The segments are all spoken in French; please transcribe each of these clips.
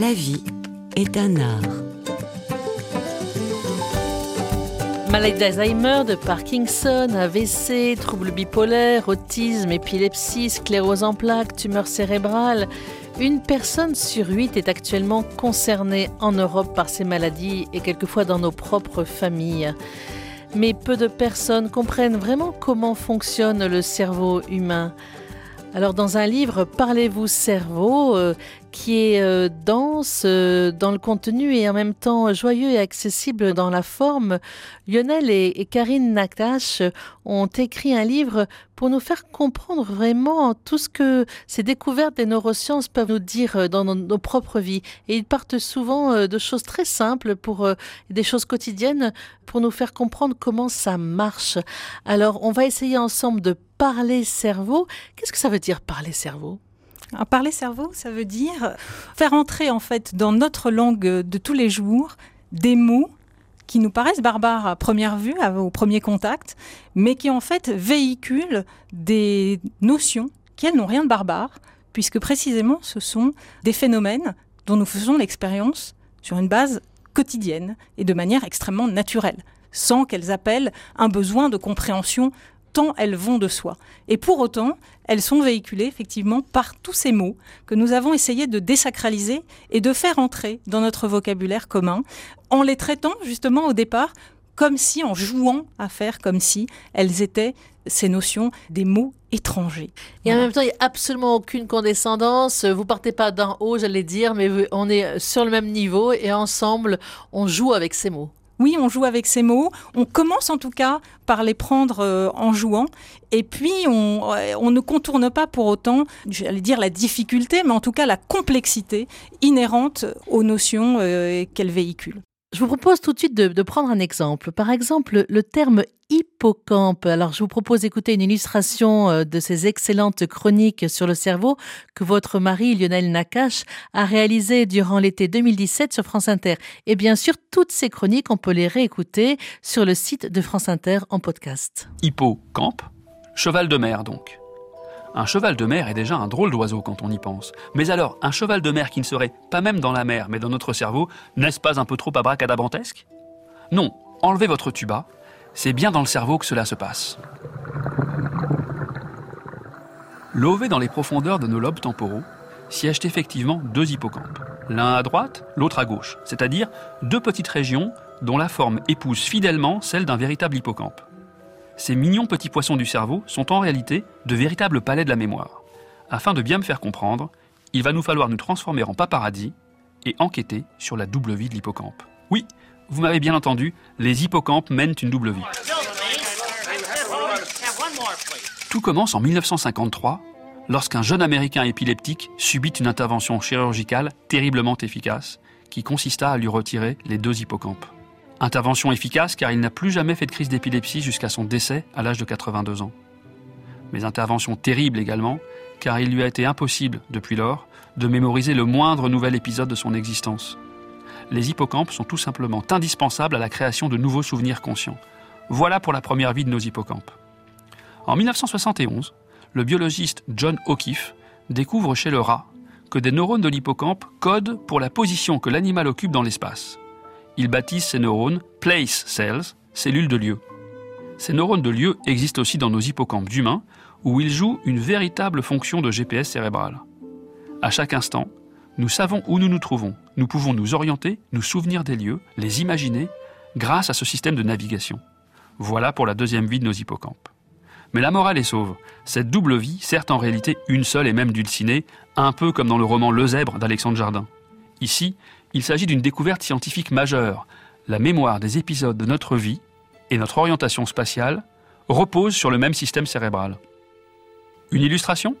La vie est un art. Maladie d'Alzheimer, de Parkinson, AVC, troubles bipolaires, autisme, épilepsie, sclérose en plaques, tumeur cérébrale. Une personne sur huit est actuellement concernée en Europe par ces maladies et quelquefois dans nos propres familles. Mais peu de personnes comprennent vraiment comment fonctionne le cerveau humain. Alors dans un livre Parlez-vous cerveau, euh, qui est euh, dense euh, dans le contenu et en même temps joyeux et accessible dans la forme, Lionel et, Karine Nakache ont écrit un livre pour nous faire comprendre vraiment tout ce que ces découvertes des neurosciences peuvent nous dire dans nos, propres vies. Et ils partent souvent de choses très simples pour des choses quotidiennes pour nous faire comprendre comment ça marche. Alors on va essayer ensemble de parler cerveau. Qu'est-ce que ça veut dire parler cerveau? Parler cerveau, ça veut dire faire entrer en fait dans notre langue de tous les jours des mots qui nous paraissent barbares à première vue, au premier contact, mais qui en fait véhiculent des notions qui elles n'ont rien de barbare, puisque précisément ce sont des phénomènes dont nous faisons l'expérience sur une base quotidienne et de manière extrêmement naturelle, sans qu'elles appellent un besoin de compréhension tant elles vont de soi. Et pour autant, elles sont véhiculées effectivement par tous ces mots que nous avons essayé de désacraliser et de faire entrer dans notre vocabulaire commun, en les traitant justement au départ comme si, en jouant à faire comme si elles étaient ces notions des mots étrangers. Et en même temps, il n'y a absolument aucune condescendance. Vous partez pas d'en haut, j'allais dire, mais on est sur le même niveau et ensemble, on joue avec ces mots. Oui, on joue avec ces mots. On commence en tout cas par les prendre euh, en jouant. Et puis, on, euh, on, ne contourne pas pour autant, j'allais dire la difficulté, mais en tout cas la complexité inhérente aux notions euh, qu'elles véhiculent. Je vous propose tout de suite de, prendre un exemple. Par exemple, le terme hippocampe. Alors, je vous propose d'écouter une illustration euh, de ces excellentes chroniques sur le cerveau que votre mari, Lionel Nakache, a réalisées durant l'été 2017 sur France Inter. Et bien sûr, toutes ces chroniques, on peut les réécouter sur le site de France Inter en podcast. Hippocampe, cheval de mer donc. Un cheval de mer est déjà un drôle d'oiseau quand on y pense. Mais alors, un cheval de mer qui ne serait pas même dans la mer, mais dans notre cerveau, n'est-ce pas un peu trop abracadabrantesque? Non, enlevez votre tuba, c'est bien dans le cerveau que cela se passe. Lové dans les profondeurs de nos lobes temporaux, siègent effectivement deux hippocampes, l'un à droite, l'autre à gauche, c'est-à-dire deux petites régions dont la forme épouse fidèlement celle d'un véritable hippocampe. Ces mignons petits poissons du cerveau sont en réalité de véritables palais de la mémoire. Afin de bien me faire comprendre, il va nous falloir nous transformer en paparazzi et enquêter sur la double vie de l'hippocampe. Oui, vous m'avez bien entendu, les hippocampes mènent une double vie. Tout commence en 1953, lorsqu'un jeune Américain épileptique subit une intervention chirurgicale terriblement efficace, qui consista à lui retirer les deux hippocampes. Intervention efficace car il n'a plus jamais fait de crise d'épilepsie jusqu'à son décès à l'âge de 82 ans. Mais intervention terrible également, car il lui a été impossible, depuis lors, de mémoriser le moindre nouvel épisode de son existence. Les hippocampes sont tout simplement indispensables à la création de nouveaux souvenirs conscients. Voilà pour la première vie de nos hippocampes. En 1971, le biologiste John O'Keefe découvre chez le rat que des neurones de l'hippocampe codent pour la position que l'animal occupe dans l'espace il baptise ces neurones place cells, cellules de lieu. Ces neurones de lieu existent aussi dans nos hippocampes d'humains, où ils jouent une véritable fonction de GPS cérébral. À chaque instant, nous savons où nous nous trouvons, nous pouvons nous orienter, nous souvenir des lieux, les imaginer, grâce à ce système de navigation. Voilà pour la deuxième vie de nos hippocampes. Mais la morale est sauve. Cette double vie sert en réalité une seule et même dulcinée, un peu comme dans le roman Le Zèbre d'Alexandre Jardin. Ici, il s'agit d'une découverte scientifique majeure. La mémoire des épisodes de notre vie et notre orientation spatiale reposent sur le même système cérébral. Une illustration?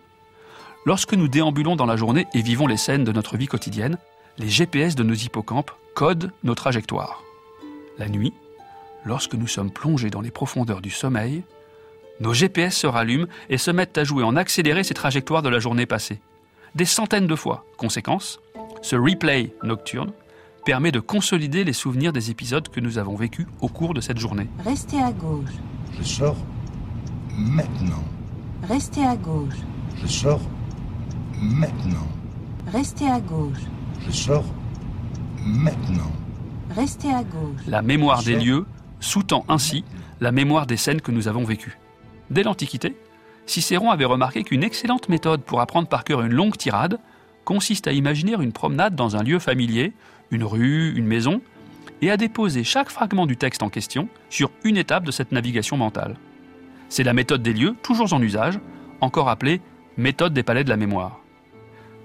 Lorsque nous déambulons dans la journée et vivons les scènes de notre vie quotidienne, les GPS de nos hippocampes codent nos trajectoires. La nuit, lorsque nous sommes plongés dans les profondeurs du sommeil, nos GPS se rallument et se mettent à jouer en accéléré ces trajectoires de la journée passée. Des centaines de fois. Conséquence, ce replay nocturne permet de consolider les souvenirs des épisodes que nous avons vécus au cours de cette journée. Restez à gauche. Je sors maintenant. Restez à gauche. Je sors maintenant. Restez à gauche. Je sors maintenant. Restez à gauche. La mémoire des lieux sous-tend ainsi la mémoire des scènes que nous avons vécues. Dès l'Antiquité, Cicéron avait remarqué qu'une excellente méthode pour apprendre par cœur une longue tirade consiste à imaginer une promenade dans un lieu familier, une rue, une maison, et à déposer chaque fragment du texte en question sur une étape de cette navigation mentale. C'est la méthode des lieux, toujours en usage, encore appelée méthode des palais de la mémoire.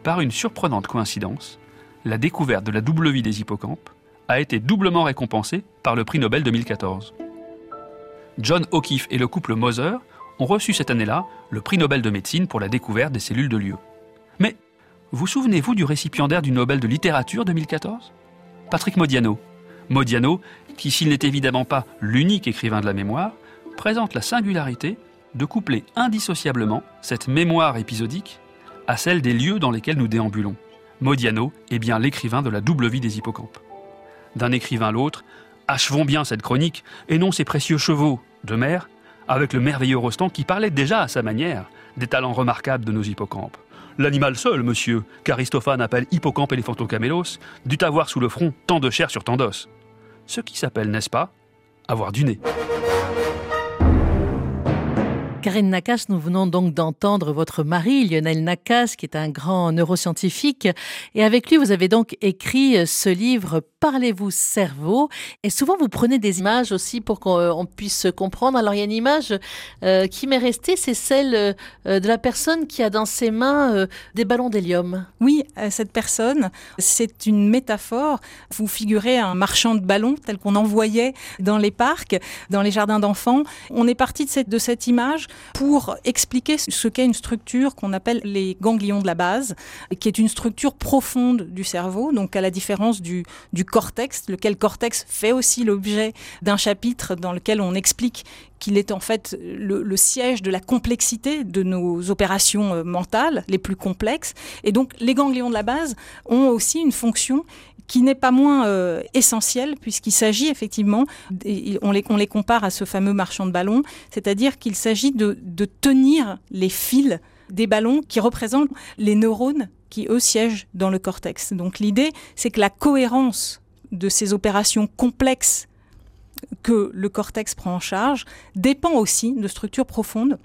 Par une surprenante coïncidence, la découverte de la double vie des hippocampes a été doublement récompensée par le prix Nobel 2014. John O'Keefe et le couple Moser ont reçu cette année-là le prix Nobel de médecine pour la découverte des cellules de lieu. Mais vous souvenez-vous du récipiendaire du Nobel de littérature 2014 Patrick Modiano. Modiano, qui s'il n'est évidemment pas l'unique écrivain de la mémoire, présente la singularité de coupler indissociablement cette mémoire épisodique à celle des lieux dans lesquels nous déambulons. Modiano est bien l'écrivain de la double vie des hippocampes. D'un écrivain à l'autre, achevons bien cette chronique, et non ces précieux chevaux de mer, avec le merveilleux Rostand qui parlait déjà à sa manière des talents remarquables de nos hippocampes. L'animal seul, monsieur, qu'Aristophane appelle hippocampe éléphantocamélos, dut avoir sous le front tant de chair sur tant d'os. Ce qui s'appelle, n'est-ce pas, avoir du nez. Karine Nakas, nous venons donc d'entendre votre mari, Lionel Nakas, qui est un grand neuroscientifique. Et avec lui, vous avez donc écrit ce livre Parlez-vous cerveau Et souvent, vous prenez des images aussi pour qu'on puisse comprendre. Alors, il y a une image euh, qui m'est restée, c'est celle euh, de la personne qui a dans ses mains euh, des ballons d'hélium. Oui, cette personne, c'est une métaphore. Vous figurez un marchand de ballons tel qu'on en voyait dans les parcs, dans les jardins d'enfants. On est parti de cette image pour expliquer ce qu'est une structure qu'on appelle les ganglions de la base, qui est une structure profonde du cerveau, donc à la différence du, cortex, lequel cortex fait aussi l'objet d'un chapitre dans lequel on explique qu'il est en fait le, le, siège de la complexité de nos opérations euh, mentales les plus complexes. Et donc les ganglions de la base ont aussi une fonction qui n'est pas moins euh, essentiel puisqu'il s'agit effectivement, on les, compare à ce fameux marchand de ballons, c'est-à-dire qu'il s'agit de, de tenir les fils des ballons qui représentent les neurones qui, eux, siègent dans le cortex. Donc l'idée, c'est que la cohérence de ces opérations complexes que le cortex prend en charge dépend aussi de structures profondes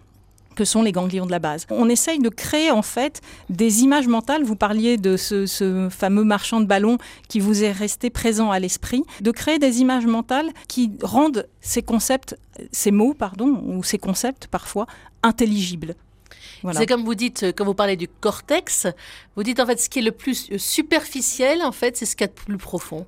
que sont les ganglions de la base. On essaye de créer en fait des images mentales. Vous parliez de ce, fameux marchand de ballons qui vous est resté présent à l'esprit, de créer des images mentales qui rendent ces concepts, ces mots, pardon, ou ces concepts parfois intelligibles. C'est comme vous dites, quand vous parlez du cortex, vous dites en fait ce qui est le plus superficiel, en fait, c'est ce qu'il y a de plus profond.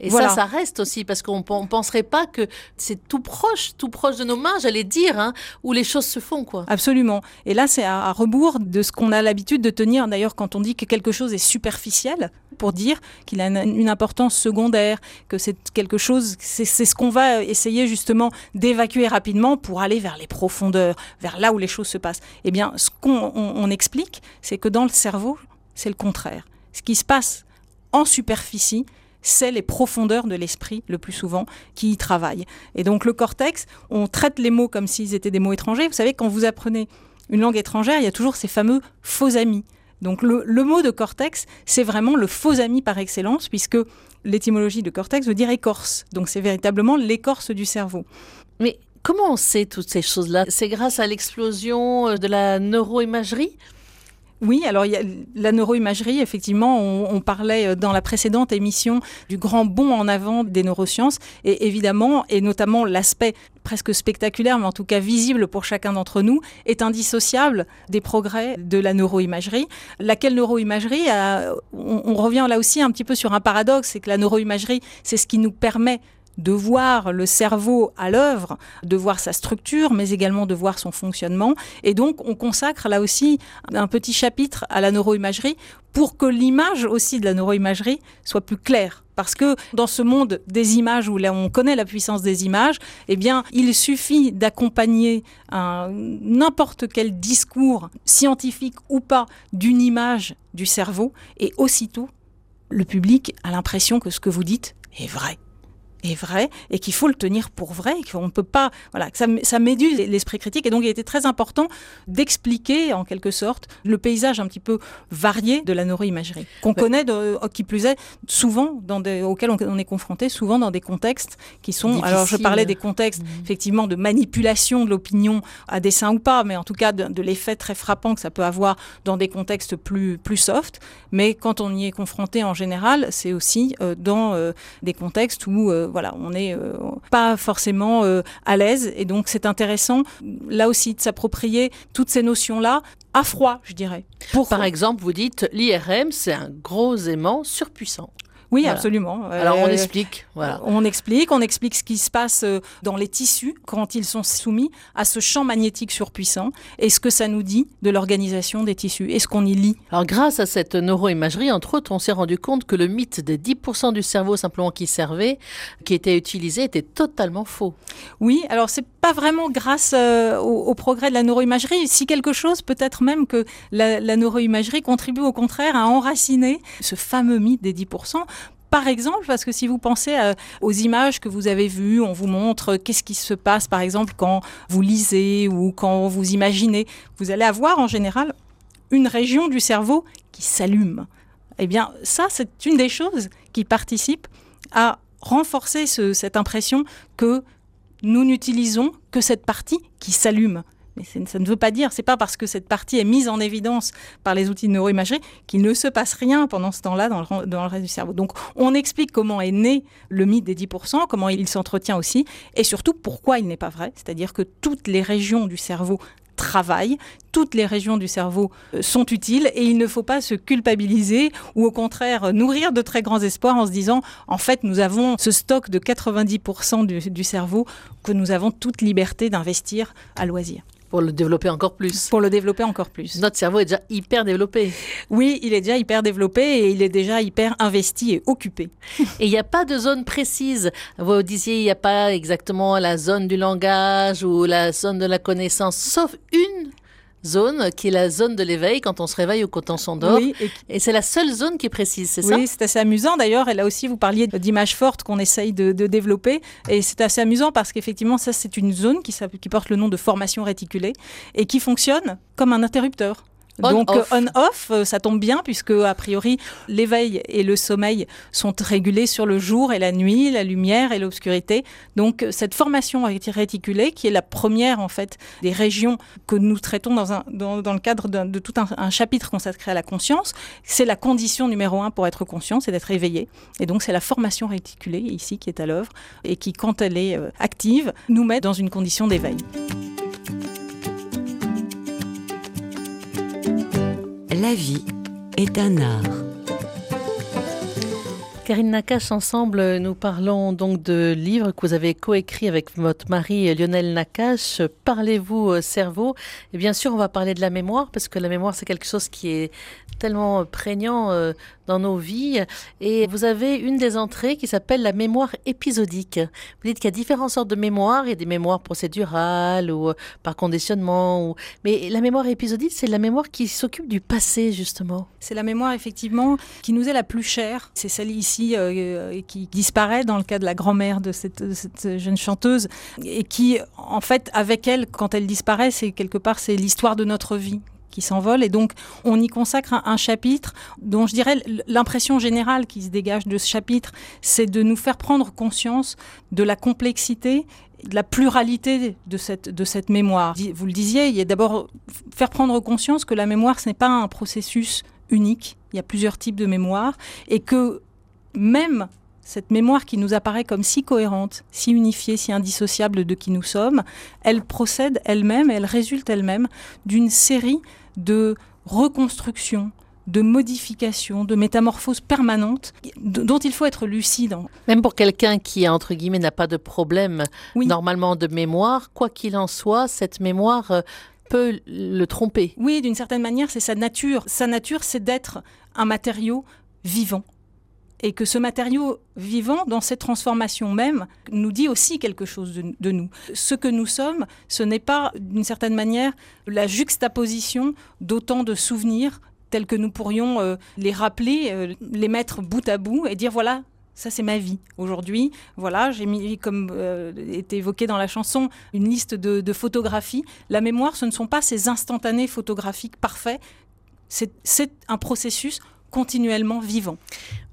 Et voilà. ça, ça reste aussi, parce qu'on ne penserait pas que c'est tout proche, tout proche de nos mains, j'allais dire, hein, où les choses se font. quoi. Absolument. Et là, c'est à, à, rebours de ce qu'on a l'habitude de tenir, d'ailleurs, quand on dit que quelque chose est superficiel, pour dire qu'il a une, une, importance secondaire, que c'est quelque chose, c'est ce qu'on va essayer justement d'évacuer rapidement pour aller vers les profondeurs, vers là où les choses se passent. Eh bien, ce qu'on on, on explique, c'est que dans le cerveau, c'est le contraire. Ce qui se passe en superficie, c'est les profondeurs de l'esprit, le plus souvent, qui y travaillent. Et donc le cortex, on traite les mots comme s'ils étaient des mots étrangers. Vous savez, quand vous apprenez une langue étrangère, il y a toujours ces fameux faux amis. Donc le, mot de cortex, c'est vraiment le faux ami par excellence, puisque l'étymologie de cortex veut dire écorce. Donc c'est véritablement l'écorce du cerveau. Mais comment on sait toutes ces choses-là? C'est grâce à l'explosion de la neuroimagerie? Oui, alors il y a la neuroimagerie, effectivement, on, parlait dans la précédente émission du grand bond en avant des neurosciences, et évidemment, et notamment l'aspect presque spectaculaire, mais en tout cas visible pour chacun d'entre nous, est indissociable des progrès de la neuroimagerie. Laquelle neuroimagerie, a, on, on revient là aussi un petit peu sur un paradoxe, c'est que la neuroimagerie, c'est ce qui nous permet de voir le cerveau à l'œuvre, de voir sa structure, mais également de voir son fonctionnement. Et donc, on consacre là aussi un petit chapitre à la neuroimagerie pour que l'image aussi de la neuroimagerie soit plus claire. Parce que dans ce monde des images où là on connaît la puissance des images, eh bien, il suffit d'accompagner n'importe quel discours scientifique ou pas d'une image du cerveau et aussitôt le public a l'impression que ce que vous dites est vrai. Est vrai et qu'il faut le tenir pour vrai, qu'on ne peut pas, voilà, que ça, ça méduse l'esprit critique. Et donc, il était très important d'expliquer, en quelque sorte, le paysage un petit peu varié de la neuroimagerie, qu'on connaît, de, qui plus est, souvent, dans des, auxquels on, est confronté, souvent dans des contextes qui sont. Alors, je parlais des contextes, mmh. effectivement, de manipulation de l'opinion à dessein ou pas, mais en tout cas de, de l'effet très frappant que ça peut avoir dans des contextes plus, plus soft. Mais quand on y est confronté en général, c'est aussi euh, dans euh, des contextes où euh, voilà, on n'est pas forcément à l'aise. Et donc, c'est intéressant, là aussi, de s'approprier toutes ces notions-là à froid, je dirais. Par exemple, vous dites l'IRM, c'est un gros aimant surpuissant. Oui, absolument. Alors on euh, explique. Voilà. On explique, on explique ce qui se passe euh, dans les tissus quand ils sont soumis à ce champ magnétique surpuissant et ce que ça nous dit de l'organisation des tissus et ce qu'on y lit? Alors grâce à cette neuroimagerie, entre autres, on s'est rendu compte que le mythe des 10% du cerveau simplement qui servait, qui était utilisé, était totalement faux. Oui, alors c'est pas vraiment grâce euh, au, progrès de la neuroimagerie. Si quelque chose, peut-être même que la, la neuroimagerie contribue au contraire à enraciner ce fameux mythe des 10%. Par exemple, parce que si vous pensez euh, aux images que vous avez vues, on vous montre qu'est-ce qui se passe, par exemple, quand vous lisez ou quand vous imaginez, vous allez avoir en général une région du cerveau qui s'allume. Eh bien, ça, c'est une des choses qui participe à renforcer cette impression que nous n'utilisons que cette partie qui s'allume. Mais ça ne veut pas dire, c'est pas parce que cette partie est mise en évidence par les outils de neuroimagerie qu'il ne se passe rien pendant ce temps-là dans le, reste du cerveau. Donc on explique comment est né le mythe des 10%, comment il s'entretient aussi, et surtout pourquoi il n'est pas vrai. C'est-à-dire que toutes les régions du cerveau travaillent, toutes les régions du cerveau euh, sont utiles et il ne faut pas se culpabiliser ou au contraire nourrir de très grands espoirs en se disant en fait nous avons ce stock de 90% du, du cerveau que nous avons toute liberté d'investir à loisir. Pour le développer encore plus. Pour le développer encore plus. Notre cerveau est déjà hyper développé. Oui, il est déjà hyper développé et il est déjà hyper investi et occupé. et il n'y a pas de zone précise. Vous disiez, il n'y a pas exactement la zone du langage ou la zone de la connaissance, sauf une zone qui est la zone de l'éveil quand on se réveille ou quand on s'endort. et, c'est la seule zone qui est précise, c'est ça Oui, c'est assez amusant d'ailleurs. Et là aussi, vous parliez d'images fortes qu'on essaye de, développer. Et c'est assez amusant parce qu'effectivement, ça, c'est une zone qui, qui porte le nom de formation réticulée et qui fonctionne comme un interrupteur. Donc on-off, euh, ça tombe bien puisque a priori l'éveil et le sommeil sont régulés sur le jour et la nuit, la lumière et l'obscurité. Donc cette formation réticulée, qui est la première en fait des régions que nous traitons dans, un, dans, dans le cadre de tout un, chapitre consacré à la conscience, c'est la condition numéro un pour être conscient, c'est d'être éveillé. Et donc c'est la formation réticulée ici qui est à l'œuvre et qui, quand elle est euh, active, nous met dans une condition d'éveil. La vie est un art. Karine Nakache, ensemble, nous parlons donc de livres que vous avez coécrit avec votre mari Lionel Nakache. Parlez-vous cerveau Et bien sûr, on va parler de la mémoire, parce que la mémoire, c'est quelque chose qui est tellement prégnant euh, dans nos vies. Et vous avez une des entrées qui s'appelle la mémoire épisodique. Vous dites qu'il y a différentes sortes de mémoires. A des mémoires procédurales ou euh, par conditionnement. Mais la mémoire épisodique, c'est la mémoire qui s'occupe du passé, justement. C'est la mémoire, effectivement, qui nous est la plus chère. C'est celle ici euh, qui disparaît dans le cas de la grand-mère de cette, jeune chanteuse et qui, en fait, avec elle, quand elle disparaît, c'est quelque part, c'est l'histoire de notre vie qui s'envole. Et donc, on y consacre un, chapitre dont je dirais l'impression générale qui se dégage de ce chapitre, c'est de nous faire prendre conscience de la complexité de la pluralité de cette, de cette mémoire. Vous le disiez, il y a d'abord faire prendre conscience que la mémoire, ce n'est pas un processus unique. Il y a plusieurs types de mémoire et que même cette mémoire qui nous apparaît comme si cohérente, si unifiée, si indissociable de qui nous sommes, elle procède elle-même, elle résulte elle-même d'une série de reconstructions, de modifications, de métamorphoses permanentes dont il faut être lucide. Même pour quelqu'un qui, entre guillemets, n'a pas de problème normalement de mémoire, quoi qu'il en soit, cette mémoire euh, peut le tromper. Oui, d'une certaine manière, c'est sa nature. Sa nature, c'est d'être un matériau vivant et que ce matériau vivant, dans cette transformation même, nous dit aussi quelque chose de, nous. Ce que nous sommes, ce n'est pas, d'une certaine manière, la juxtaposition d'autant de souvenirs tels que nous pourrions euh, les rappeler, euh, les mettre bout à bout et dire voilà, Ça, c'est ma vie. Aujourd'hui, voilà, j'ai mis, comme euh, était évoqué dans la chanson, une liste de, photographies. La mémoire, ce ne sont pas ces instantanés photographiques parfaits. C'est un processus continuellement vivant.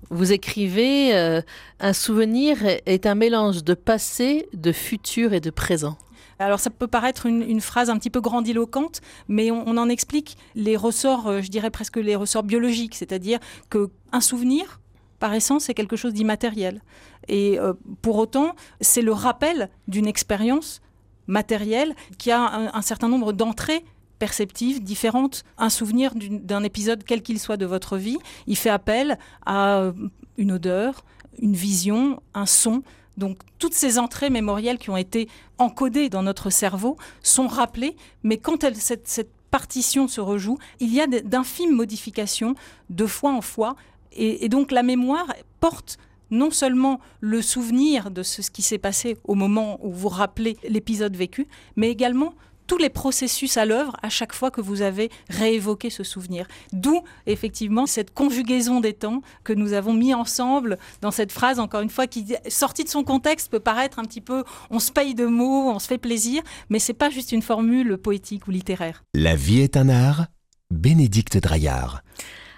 Vous écrivez euh, Un souvenir est un mélange de passé, de futur et de présent. Alors ça peut paraître une, phrase un petit peu grandiloquente, mais on, en explique les ressorts, euh, je dirais presque les ressorts biologiques, c'est-à-dire que un souvenir, par essence, c'est quelque chose d'immatériel. Et euh, pour autant, c'est le rappel d'une expérience matérielle qui a un certain nombre d'entrées perceptives différentes. Un souvenir d'un épisode, quel qu'il soit de votre vie, il fait appel à euh, une odeur, une vision, un son. Donc toutes ces entrées mémorielles qui ont été encodées dans notre cerveau sont rappelées, mais quand cette, partition se rejoue, il y a d'infimes modifications de fois en fois, et, donc la mémoire porte non seulement le souvenir de ce qui s'est passé au moment où vous rappelez l'épisode vécu, mais également tous les processus à l'œuvre à chaque fois que vous avez réévoqué ce souvenir. D'où effectivement cette conjugaison des temps que nous avons mis ensemble dans cette phrase, encore une fois, qui sortie de son contexte peut paraître un petit peu on se paye de mots, on se fait plaisir, mais c'est pas juste une formule poétique ou littéraire. La vie est un art. Bénédicte Draillard.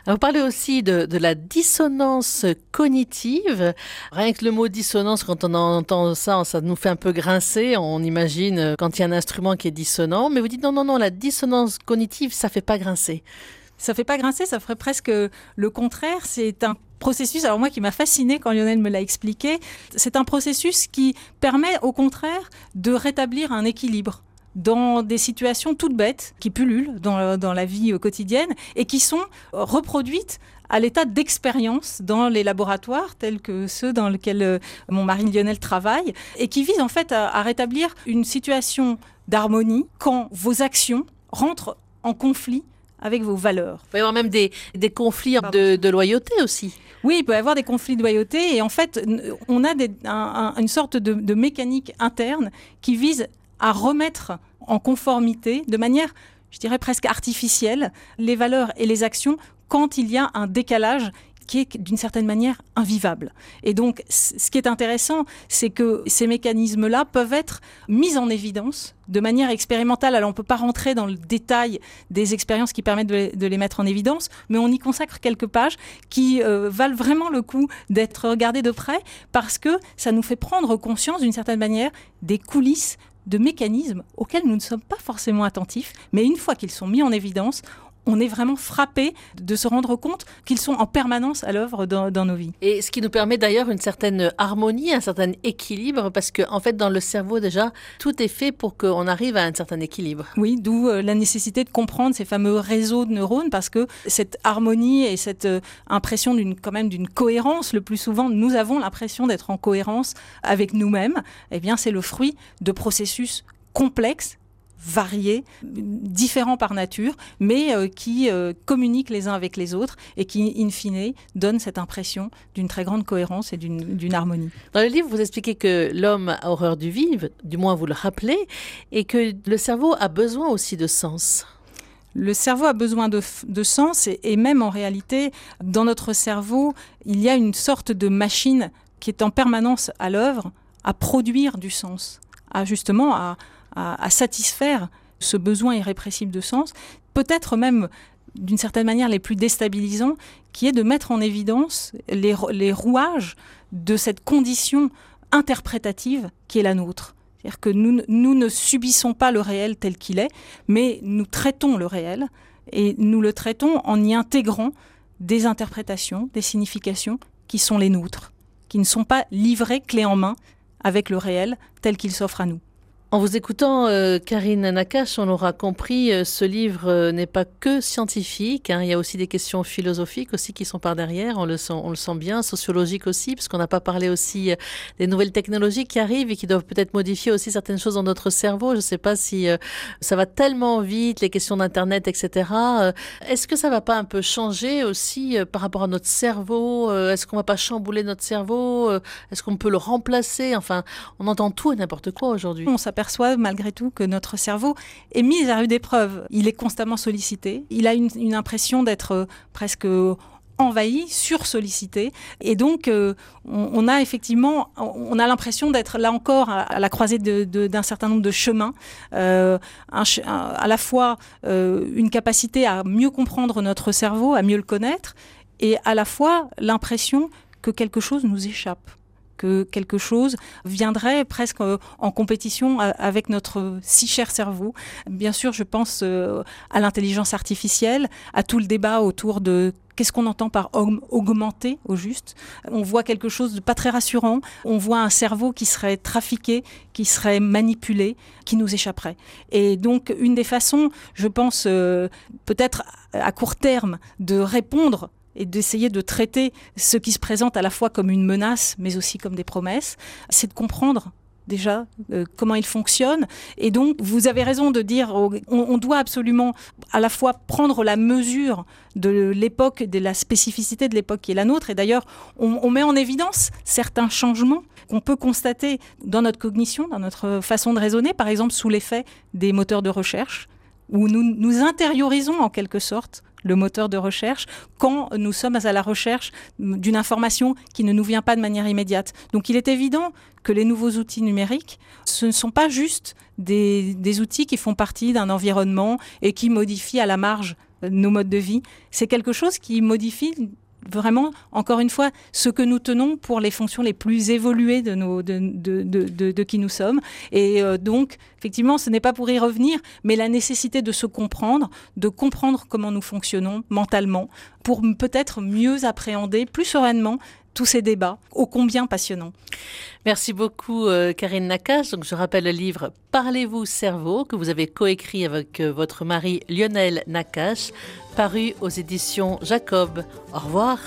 Alors, Vous parlez aussi de, de la dissonance cognitive. Rien que le mot dissonance, quand on entend ça, ça nous fait un peu grincer. On imagine euh, quand il y a un instrument qui est dissonant. Mais vous dites non, non, non, la dissonance cognitive, ça fait pas grincer. Ça fait pas grincer, ça ferait presque le contraire. C'est un processus, alors moi qui m'a fasciné quand Lionel me l'a expliqué, c'est un processus qui permet au contraire de rétablir un équilibre dans des situations toutes bêtes qui pullulent dans, dans la vie euh, quotidienne et qui sont euh, reproduites à l'état d'expérience dans les laboratoires tels que ceux dans lesquels euh, mon mari Lionel travaille et qui visent en fait à, à rétablir une situation d'harmonie quand vos actions rentrent en conflit avec vos valeurs. Il peut y avoir même des, des conflits de, de loyauté aussi. Oui, il peut y avoir des conflits de loyauté et en fait, on a des- un- un- une sorte de, de mécanique interne qui vise à remettre en conformité de manière, je dirais presque artificielle, les valeurs et les actions quand il y a un décalage qui est d'une certaine manière invivable. Et donc, ce qui est intéressant, c'est que ces mécanismes-là peuvent être mis en évidence de manière expérimentale. Alors, on ne peut pas rentrer dans le détail des expériences qui permettent de les, de les mettre en évidence, mais on y consacre quelques pages qui euh, valent vraiment le coup d'être regardées de près parce que ça nous fait prendre conscience d'une certaine manière des coulisses de mécanismes auxquels nous ne sommes pas forcément attentifs, mais une fois qu'ils sont mis en évidence, on est vraiment frappé de se rendre compte qu'ils sont en permanence à l'œuvre dans, dans nos vies. Et ce qui nous permet d'ailleurs une certaine harmonie, un certain équilibre, parce que en fait, dans le cerveau déjà, tout est fait pour qu'on arrive à un certain équilibre. Oui, d'où euh, la nécessité de comprendre ces fameux réseaux de neurones parce que cette harmonie et cette euh, impression d'une quand même d'une cohérence, le plus souvent, nous avons l'impression d'être en cohérence avec nous-mêmes. Eh bien, c'est le fruit de processus complexes variés, différents par nature, mais euh, qui euh, communiquent les uns avec les autres et qui, in fine, donnent cette impression d'une très grande cohérence et d'une harmonie. Dans le livre, vous expliquez que l'homme a horreur du vide, du moins vous le rappelez, et que le cerveau a besoin aussi de sens. Le cerveau a besoin de, de sens et, et même en réalité, dans notre cerveau, il y a une sorte de machine qui est en permanence à l'œuvre à produire du sens, à justement à, à- satisfaire ce besoin irrépressible de sens, peut-être même d'une certaine manière les plus déstabilisants, qui est de mettre en évidence les, ro- les rouages de cette condition interprétative qui est la nôtre. C'est-à-dire que nous, nous ne subissons pas le réel tel qu'il est, mais nous traitons le réel et nous le traitons en y intégrant des interprétations, des significations qui sont les nôtres, qui ne sont pas livrées clé en main avec le réel tel qu'il s'offre à nous. En vous écoutant, euh, Karine Nakache, on aura compris, euh, ce livre euh, n'est pas que scientifique. hein, il y a aussi des questions philosophiques aussi qui sont par derrière. On le sent, on le sent bien, sociologiques aussi, parce qu'on n'a pas parlé aussi euh, des nouvelles technologies qui arrivent et qui doivent peut-être modifier aussi certaines choses dans notre cerveau. Je ne sais pas si euh, ça va tellement vite, les questions d'internet, etc. Euh, Est-ce que ça va pas un peu changer aussi par rapport à notre cerveau Est-ce qu'on va pas chambouler notre cerveau Est-ce qu'on peut le remplacer? Enfin, on entend tout et n'importe quoi aujourd'hui. S'aperçoit malgré tout que notre cerveau est mis à rude épreuve. Il est constamment sollicité. Il a une, impression d'être euh, presque envahi, sursollicité. Et donc, euh, on, a effectivement, on a l'impression d'être là encore à, la croisée d'un certain nombre de chemins, euh, à la fois euh, une capacité à mieux comprendre notre cerveau, à mieux le connaître, et à la fois l'impression que quelque chose nous échappe que quelque chose viendrait presque en compétition avec notre si cher cerveau. Bien sûr, je pense à l'intelligence artificielle, à tout le débat autour de Qu'est-ce qu'on entend par augmenter au juste On voit quelque chose de pas très rassurant. On voit un cerveau qui serait trafiqué, qui serait manipulé, qui nous échapperait. Et donc, une des façons, je pense, euh, peut-être à court terme, de répondre et d'essayer de traiter ce qui se présente à la fois comme une menace, mais aussi comme des promesses, c'est de comprendre déjà euh, comment il fonctionne. Et donc, vous avez raison de dire, on, doit absolument à la fois prendre la mesure de l'époque, de la spécificité de l'époque qui est la nôtre. Et d'ailleurs, on, met en évidence certains changements qu'on peut constater dans notre cognition, dans notre façon de raisonner, par exemple sous l'effet des moteurs de recherche, où nous nous intériorisons en quelque sorte le moteur de recherche, quand nous sommes à la recherche d'une information qui ne nous vient pas de manière immédiate. Donc il est évident que les nouveaux outils numériques, ce ne sont pas juste des, des outils qui font partie d'un environnement et qui modifient à la marge nos modes de vie. C'est quelque chose qui modifie vraiment, encore une fois, ce que nous tenons pour les fonctions les plus évoluées de, qui nous sommes. Et euh, donc, effectivement, ce n'est pas pour y revenir, mais la nécessité de se comprendre, de comprendre comment nous fonctionnons mentalement, pour peut-être mieux appréhender plus sereinement tous ces débats, ô combien passionnants. Merci beaucoup euh, Karine Nakache. Donc je rappelle le livre Parlez-vous cerveau que vous avez coécrit avec euh, votre mari Lionel Nakache, paru aux éditions Jacob. Au revoir.